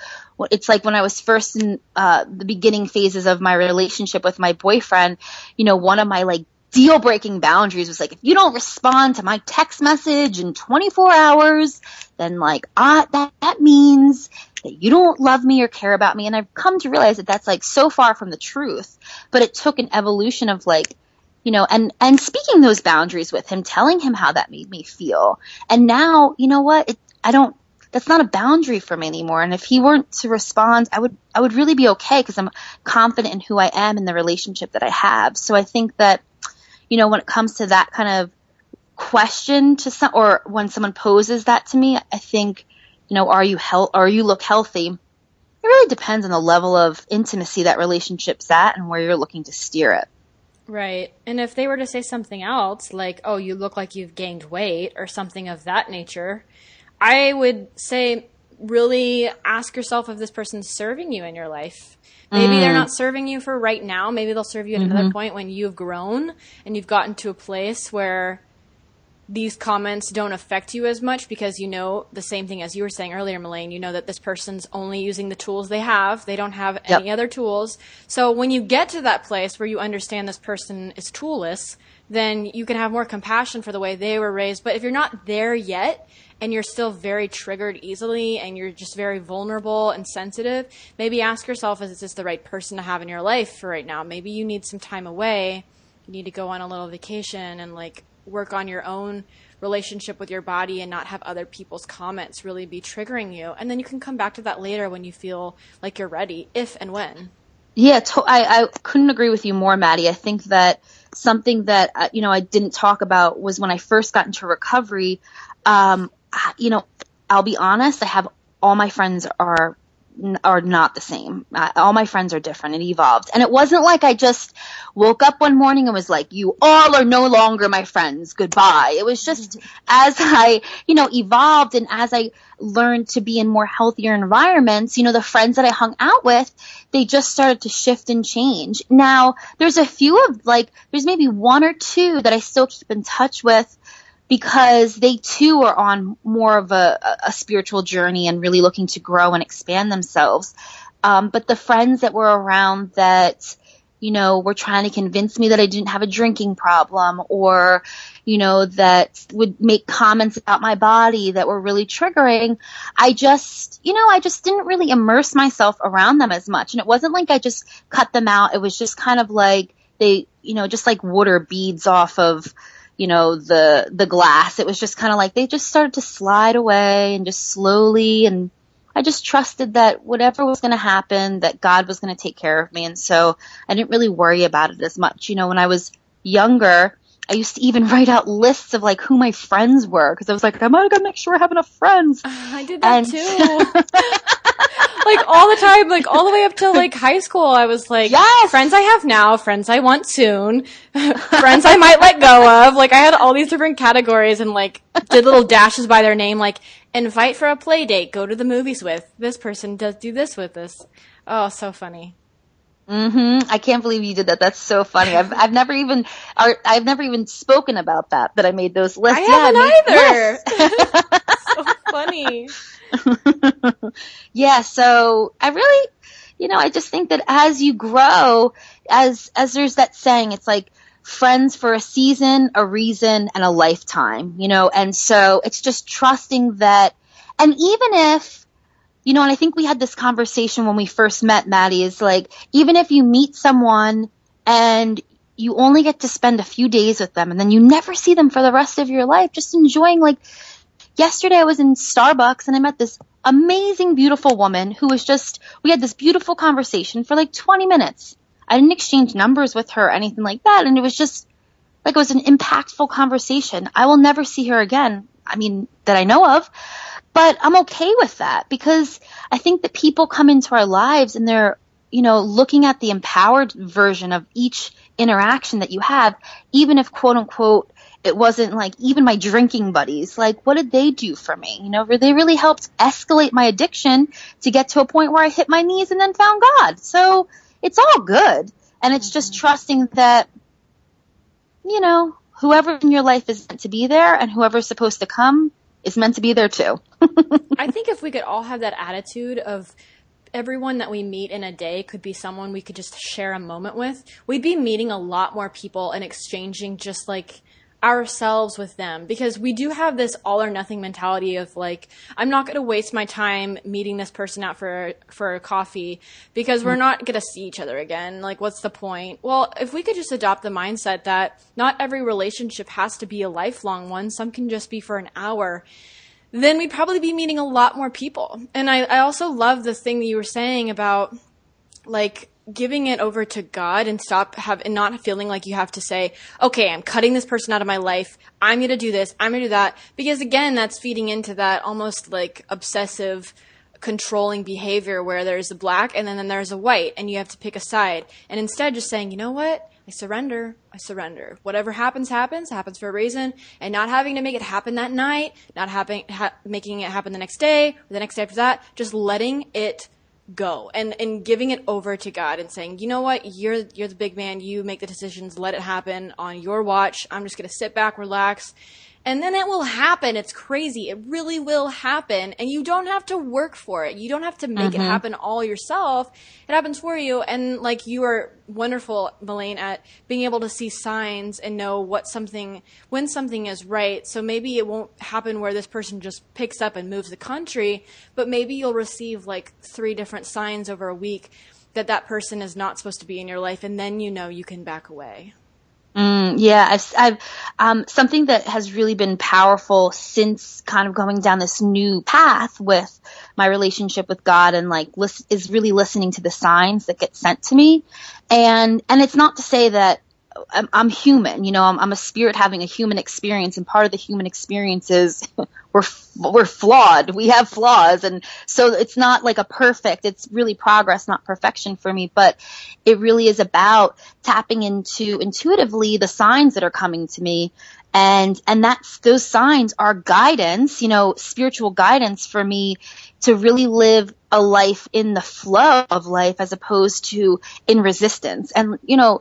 it's like when I was first in uh, the beginning phases of my relationship with my boyfriend, you know, one of my like deal breaking boundaries was like, if you don't respond to my text message in 24 hours, then like, ah, that, that means that you don't love me or care about me. And I've come to realize that that's like so far from the truth, but it took an evolution of like, you know, and, and speaking those boundaries with him, telling him how that made me feel. And now, you know what? It, I don't, that's not a boundary for me anymore. And if he weren't to respond, I would, I would really be okay because I'm confident in who I am in the relationship that I have. So I think that, you know, when it comes to that kind of question to some, or when someone poses that to me, I think, you know, are you health, are you look healthy? It really depends on the level of intimacy that relationship's at and where you're looking to steer it. Right. And if they were to say something else, like, oh, you look like you've gained weight or something of that nature, I would say, really ask yourself if this person's serving you in your life. Maybe mm. they're not serving you for right now. Maybe they'll serve you at mm-hmm. another point when you've grown and you've gotten to a place where these comments don't affect you as much because you know the same thing as you were saying earlier, Melaine. You know that this person's only using the tools they have. They don't have yep. any other tools. So when you get to that place where you understand this person is toolless, then you can have more compassion for the way they were raised. But if you're not there yet and you're still very triggered easily and you're just very vulnerable and sensitive, maybe ask yourself, is this the right person to have in your life for right now? Maybe you need some time away. You need to go on a little vacation and like work on your own relationship with your body and not have other people's comments really be triggering you. And then you can come back to that later when you feel like you're ready, if and when. Yeah, to- I, I couldn't agree with you more, Maddie. I think that something that, uh, you know, I didn't talk about was when I first got into recovery, um, you know, I'll be honest, I have all my friends are are not the same. I, all my friends are different and evolved. And it wasn't like I just woke up one morning and was like, you all are no longer my friends. Goodbye. It was just mm-hmm. as I, you know, evolved and as I learned to be in more healthier environments, you know, the friends that I hung out with, they just started to shift and change. Now, there's a few of like, there's maybe one or two that I still keep in touch with because they too are on more of a, a spiritual journey and really looking to grow and expand themselves. Um, but the friends that were around that, you know, were trying to convince me that I didn't have a drinking problem or, you know, that would make comments about my body that were really triggering. I just, you know, I just didn't really immerse myself around them as much. And it wasn't like I just cut them out. It was just kind of like they, you know, just like water beads off of, you know, the, the glass. It was just kind of like they just started to slide away and just slowly and I just trusted that whatever was going to happen, that God was going to take care of me. And so I didn't really worry about it as much. You know, when I was younger, I used to even write out lists of like who my friends were because I was like, I'm gonna make sure I have enough friends. Uh, I did that and- too. like all the time, like all the way up to like high school, I was like, yes! friends I have now, friends I want soon, friends I might let go of. Like I had all these different categories and like did little dashes by their name, like invite for a play date, go to the movies with this person, does do this with this. Oh, so funny. Mm-hmm. I can't believe you did that. That's so funny. I've I've never even I've never even spoken about that. That I made those lists. I yeah, haven't either. so funny. yeah, so I really, you know, I just think that as you grow, as, as there's that saying, it's like friends for a season, a reason, and a lifetime, you know, and so it's just trusting that, and even if, you know, and I think we had this conversation when we first met, Maddie, is like, even if you meet someone and you only get to spend a few days with them and then you never see them for the rest of your life, just enjoying like yesterday I was in Starbucks and I met this amazing, beautiful woman who was just, we had this beautiful conversation for like 20 minutes. I didn't exchange numbers with her or anything like that. And it was just like it was an impactful conversation. I will never see her again. I mean, that I know of, but I'm okay with that because I think that people come into our lives and they're, you know, looking at the empowered version of each interaction that you have, even if quote unquote it wasn't like even my drinking buddies. Like, what did they do for me? You know, they really helped escalate my addiction to get to a point where I hit my knees and then found God. So it's all good. And it's just mm-hmm. trusting that, you know, whoever in your life is meant to be there and whoever's supposed to come is meant to be there too. I think if we could all have that attitude of, everyone that we meet in a day could be someone we could just share a moment with, we'd be meeting a lot more people and exchanging just like ourselves with them. Because we do have this all or nothing mentality of like I'm not going to waste my time meeting this person out for for a coffee because we're not going to see each other again. Like what's the point? Well if we could just adopt the mindset that not every relationship has to be a lifelong one some can just be for an hour then we'd probably be meeting a lot more people. And I, I also love the thing that you were saying about like giving it over to God and stop have and not feeling like you have to say, okay, I'm cutting this person out of my life. I'm going to do this. I'm going to do that. Because again, that's feeding into that almost like obsessive controlling behavior where there's a black and then, then there's a white and you have to pick a side. And instead just saying, you know what? I surrender. I surrender. Whatever happens, happens, happens for a reason, and not having to make it happen that night, not having, ha- making it happen the next day, or the next day after that, just letting it go and and giving it over to God and saying, "You know what? You're you're the big man. You make the decisions. Let it happen on your watch. I'm just going to sit back, relax, and then it will happen. It's crazy. It really will happen. And you don't have to work for it. You don't have to make mm-hmm. it happen all yourself. It happens for you. And like you are wonderful, Melaine, at being able to see signs and know what something, when something is right. So maybe it won't happen where this person just picks up and moves the country, but maybe you'll receive like three different signs over a week that that person is not supposed to be in your life. And then you know you can back away. Mm, yeah, I've, I've um, something that has really been powerful since kind of going down this new path with my relationship with God and like list, is really listening to the signs that get sent to me, and and it's not to say that I'm, I'm human, you know, I'm, I'm, a spirit having a human experience and part of the human experience is we're, we're flawed. We have flaws. And so it's not like a perfect, it's really progress, not perfection for me, but it really is about tapping into intuitively the signs that are coming to me. And, and that's, those signs are guidance, you know, spiritual guidance for me to really live a life in the flow of life as opposed to in resistance. And, you know,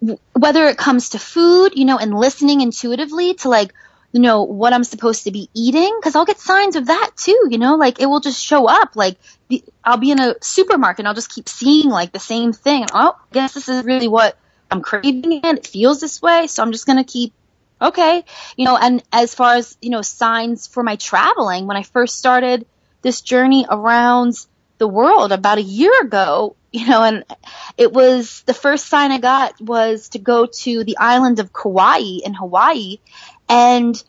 whether it comes to food, you know, and listening intuitively to like, you know, what I'm supposed to be eating, cause I'll get signs of that too, you know, like it will just show up. Like the, I'll be in a supermarket and I'll just keep seeing like the same thing. Oh, I guess this is really what I'm craving and it feels this way. So I'm just going to keep okay. You know, and as far as, you know, signs for my traveling, when I first started this journey around the world about a year ago, you know, and it was the first sign I got was to go to the island of Kauai in Hawaii. And,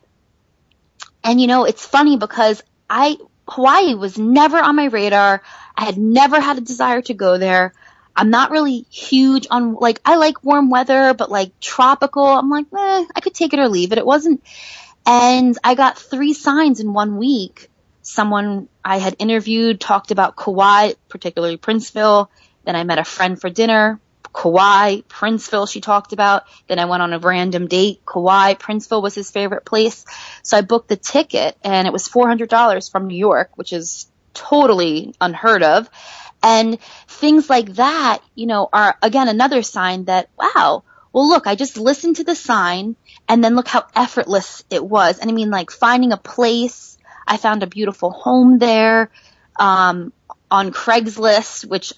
and you know, it's funny because I, Hawaii was never on my radar. I had never had a desire to go there. I'm not really huge on like I like warm weather, but like tropical, I'm like, eh, I could take it or leave it. It wasn't, and I got three signs in one week. Someone I had interviewed talked about Kauai, particularly Princeville. Then I met a friend for dinner. Kauai, Princeville she talked about. Then I went on a random date. Kauai, Princeville was his favorite place. So I booked the ticket and it was $400 from New York, which is totally unheard of. And things like that, you know, are again another sign that, wow, well look, I just listened to the sign and then look how effortless it was. And I mean like finding a place, I found a beautiful home there, um, on Craigslist, which,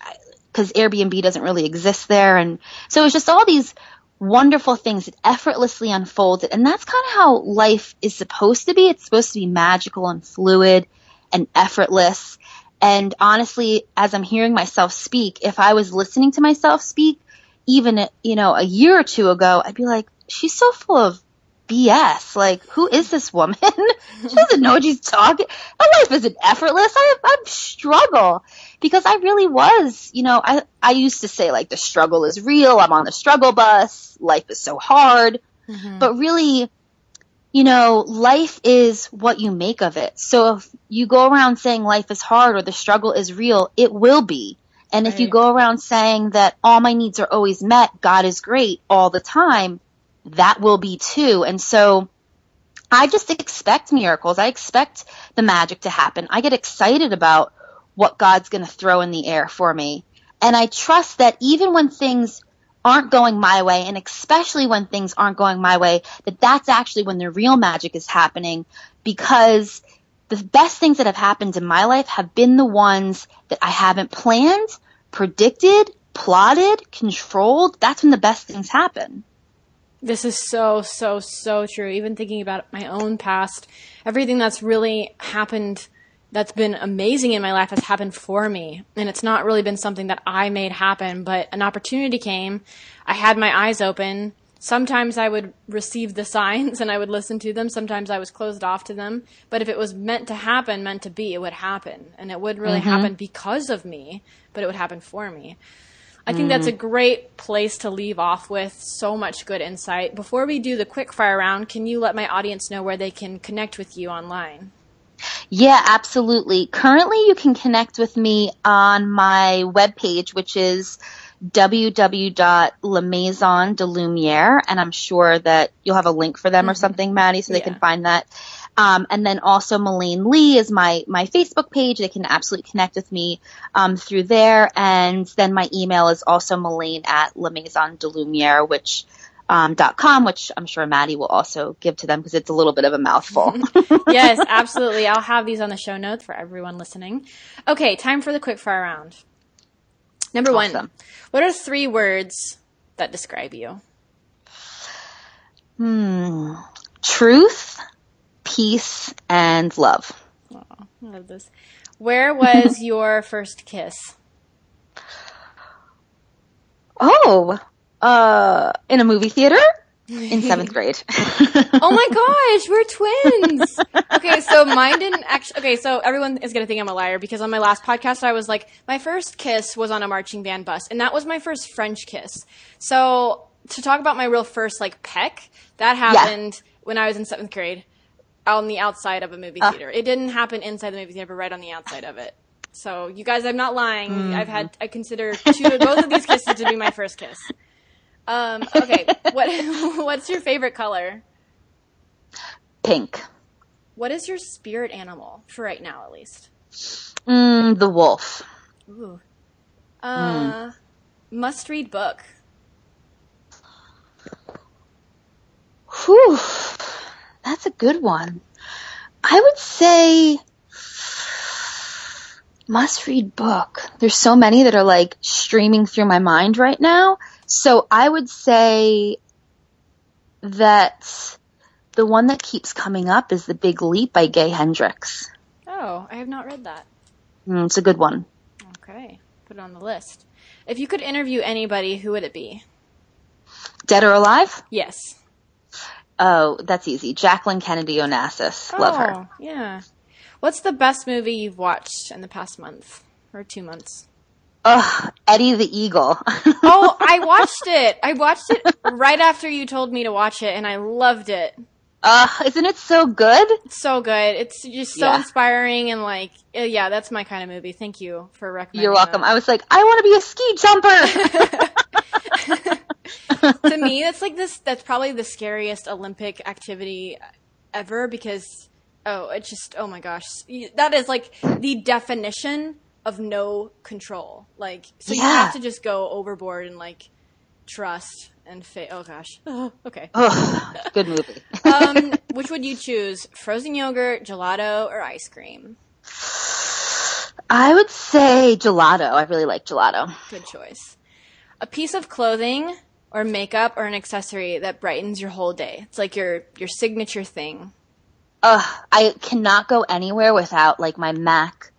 cause Airbnb doesn't really exist there. And so it's just all these wonderful things that effortlessly unfolded. And that's kind of how life is supposed to be. It's supposed to be magical and fluid and effortless. And honestly, as I'm hearing myself speak, if I was listening to myself speak, even, you know, a year or two ago, I'd be like, she's so full of BS. Like, who is this woman? she doesn't know what she's talking. My life isn't effortless. I, I struggle because I really was, you know, I, I used to say like the struggle is real. I'm on the struggle bus. Life is so hard. Mm-hmm. But really, you know, life is what you make of it. So if you go around saying life is hard or the struggle is real, it will be. And right. if you go around saying that all my needs are always met, God is great all the time, that will be too. And so I just expect miracles. I expect the magic to happen. I get excited about what God's going to throw in the air for me. And I trust that even when things aren't going my way and especially when things aren't going my way that that's actually when the real magic is happening because the best things that have happened in my life have been the ones that I haven't planned, predicted, plotted, controlled. That's when the best things happen. This is so, so, so true. Even thinking about my own past, everything that's really happened that's been amazing in my life has happened for me. And it's not really been something that I made happen, but an opportunity came. I had my eyes open. Sometimes I would receive the signs and I would listen to them. Sometimes I was closed off to them. But if it was meant to happen, meant to be, it would happen. And it would really mm-hmm. happen because of me, but it would happen for me. I think that's a mm. great place to leave off with. So much good insight. Before we do the quick fire round, can you let my audience know where they can connect with you online? Yeah, absolutely. Currently, you can connect with me on my webpage, which is www.lamaison and I'm sure that you'll have a link for them mm-hmm. or something, Maddie, so they yeah. can find that. Um, and then also Melaine Lee is my, my Facebook page. They can absolutely connect with me, um, through there. And then my email is also Melaine at La Maison de Lumiere, which um, .com, which I'm sure Maddie will also give to them because it's a little bit of a mouthful. yes, absolutely. I'll have these on the show notes for everyone listening. Okay, time for the quick fire round. Number awesome. one, what are three words that describe you? Hmm. Truth, peace, and love. Oh, I love this. Where was your first kiss? Oh, uh, in a movie theater in seventh grade. oh my gosh, we're twins. Okay, so mine didn't actually. Okay, so everyone is gonna think I'm a liar because on my last podcast I was like, my first kiss was on a marching band bus, and that was my first French kiss. So to talk about my real first like peck, that happened when I was in seventh grade on the outside of a movie Uh. theater. It didn't happen inside the movie theater, but right on the outside of it. So you guys, I'm not lying. Mm-hmm. I've had I consider two, both of these kisses to be my first kiss. Um, okay, what what's your favorite color? Pink. What is your spirit animal for right now, at least? Mm, the wolf. Ooh. Uh, must read book. Whew. That's a good one. I would say must read book. There's so many that are like streaming through my mind right now. So I would say that the one that keeps coming up is The Big Leap by Gay Hendricks. Oh, I have not read that. Mm, it's a good one. Okay, put it on the list. If you could interview anybody, who would it be? Dead or Alive? Yes. Oh, that's easy. Jacqueline Kennedy Onassis. Love her. Oh, Yeah. What's the best movie you've watched in the past month or two months? Ugh, Eddie the Eagle. Oh, I watched it. I watched it right after you told me to watch it, and I loved it. Ugh, isn't it so good? It's so good. It's just so Yeah. inspiring and like, uh, yeah, that's my kind of movie. Thank you for recommending. You're welcome. I was like, I want to be a ski jumper. to me, that's like this. That's probably the scariest Olympic activity ever because oh, it's just oh my gosh, that is like the definition of no control. Like, so you have to just go overboard and like trust and fa- Oh gosh, okay. Ugh, good movie. Um, which would you choose? Frozen yogurt, gelato, or ice cream? I would say gelato. I really like gelato. Good choice. A piece of clothing or makeup or an accessory that brightens your whole day. It's like your your signature thing. Ugh, I cannot go anywhere without like my MAC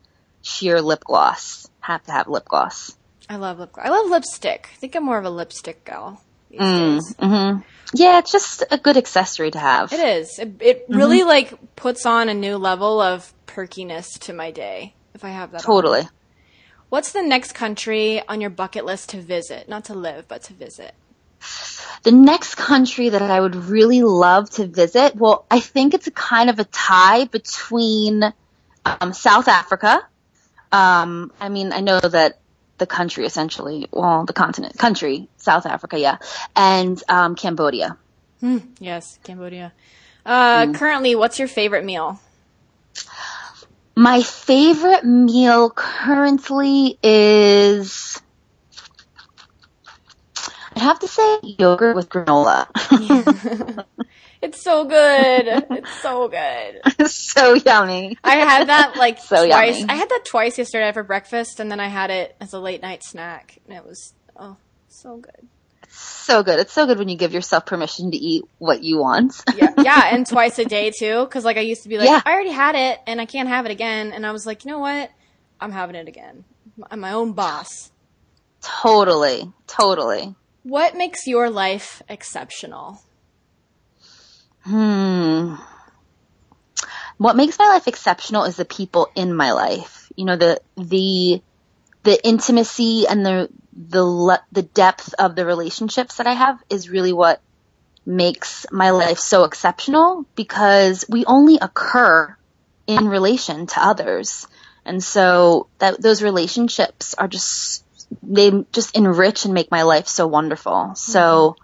sheer lip gloss. Have to have lip gloss. I love lip gloss. I love lipstick. I think I'm more of a lipstick gal these mm-hmm. Yeah, it's just a good accessory to have. It is. It, it really like puts on a new level of perkiness to my day if I have that. on. Totally. What's the next country on your bucket list to visit? Not to live, but to visit. The next country that I would really love to visit, well, I think it's a kind of a tie between um, South Africa. Um, I mean, I know that the country essentially, well, the continent, country, South Africa, yeah, and um, Cambodia. Yes, Cambodia. Uh, Mm. Currently, what's your favorite meal? My favorite meal currently is, I'd have to say yogurt with granola. It's so good. it's so good. so yummy. I had that like So twice. yummy. I had that twice yesterday for breakfast, and then I had it as a late night snack, and it was oh so good. So good. It's so good when you give yourself permission to eat what you want. Yeah, yeah, and twice a day too. Because like I used to be like, Yeah. I already had it, and I can't have it again. And I was like, you know what? I'm having it again. I'm my own boss. Totally. Totally. What makes your life exceptional? Hmm. What makes my life exceptional is the people in my life. You know, the, the, the intimacy and the, the, le- the depth of the relationships that I have is really what makes my life so exceptional because we only occur in relation to others. And so that those relationships are just, they just enrich and make my life so wonderful. So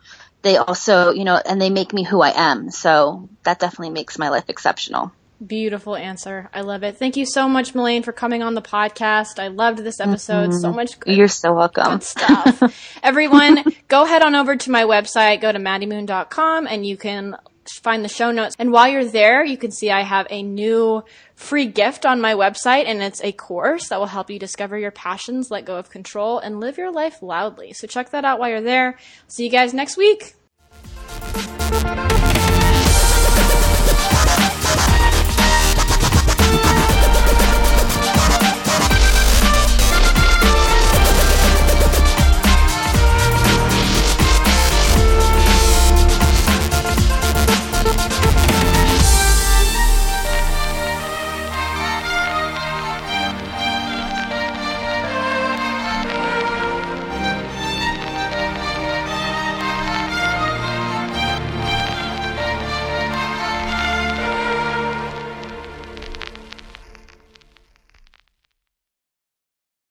they also, you know, and they make me who I am. So that definitely makes my life exceptional. Beautiful answer. I love it. Thank you so much, Melaine, for coming on the podcast. I loved this episode. So mm-hmm. much good You're so welcome. good stuff. Everyone, go head on over to my website, go to maddiemoon.com, and you can find the show notes. And while you're there, you can see I have a new free gift on my website, and it's a course that will help you discover your passions, let go of control, and live your life loudly. So check that out while you're there. See you guys next week.